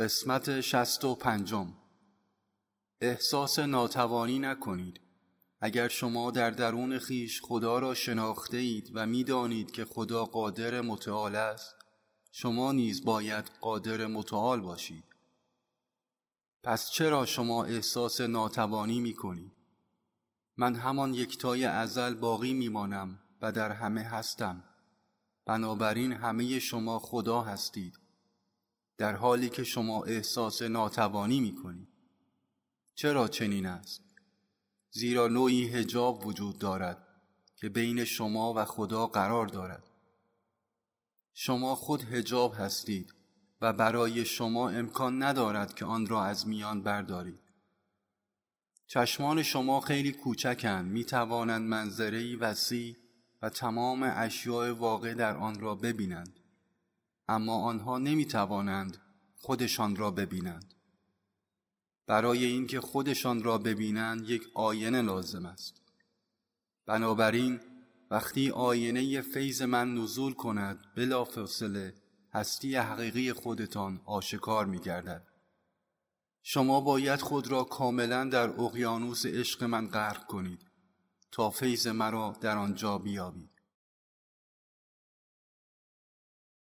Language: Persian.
قسمت شست و پنجم. احساس ناتوانی نکنید. اگر شما در درون خیش خدا را شناخته اید و می‌دانید که خدا قادر متعال است شما نیز باید قادر متعال باشید. پس چرا شما احساس ناتوانی می کنید؟ من همان یکتای ازل باقی میمانم و در همه هستم. بنابراین همه شما خدا هستید. در حالی که شما احساس ناتوانی می کنید چرا چنین است؟ زیرا نوعی هجاب وجود دارد که بین شما و خدا قرار دارد. شما خود هجاب هستید و برای شما امکان ندارد که آن را از میان بردارید. چشمان شما خیلی کوچکند می توانند منظری وسیع و تمام اشیاء واقع در آن را ببینند. اما آنها نمی توانند خودشان را ببینند. برای اینکه خودشان را ببینند یک آینه لازم است. بنابراین وقتی آینه فیض من نزول کند بلافاصله هستی حقیقی خودتان آشکار می گردد. شما باید خود را کاملا در اقیانوس عشق من غرق کنید تا فیض مرا در آنجا بیابید.